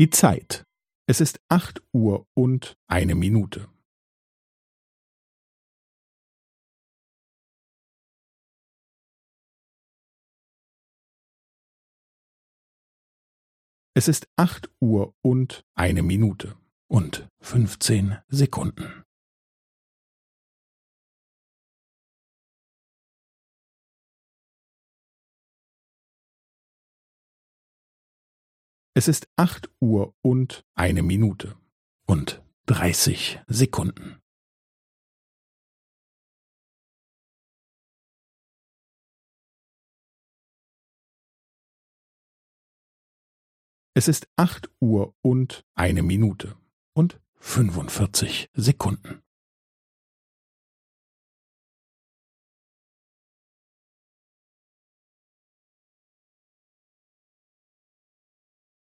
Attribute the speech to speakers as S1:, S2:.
S1: Die Zeit. Es ist acht Uhr und eine Minute. Es ist acht Uhr und eine Minute und fünfzehn Sekunden. Es ist acht Uhr und eine Minute und dreißig Sekunden. Es ist acht Uhr und eine Minute und fünfundvierzig Sekunden.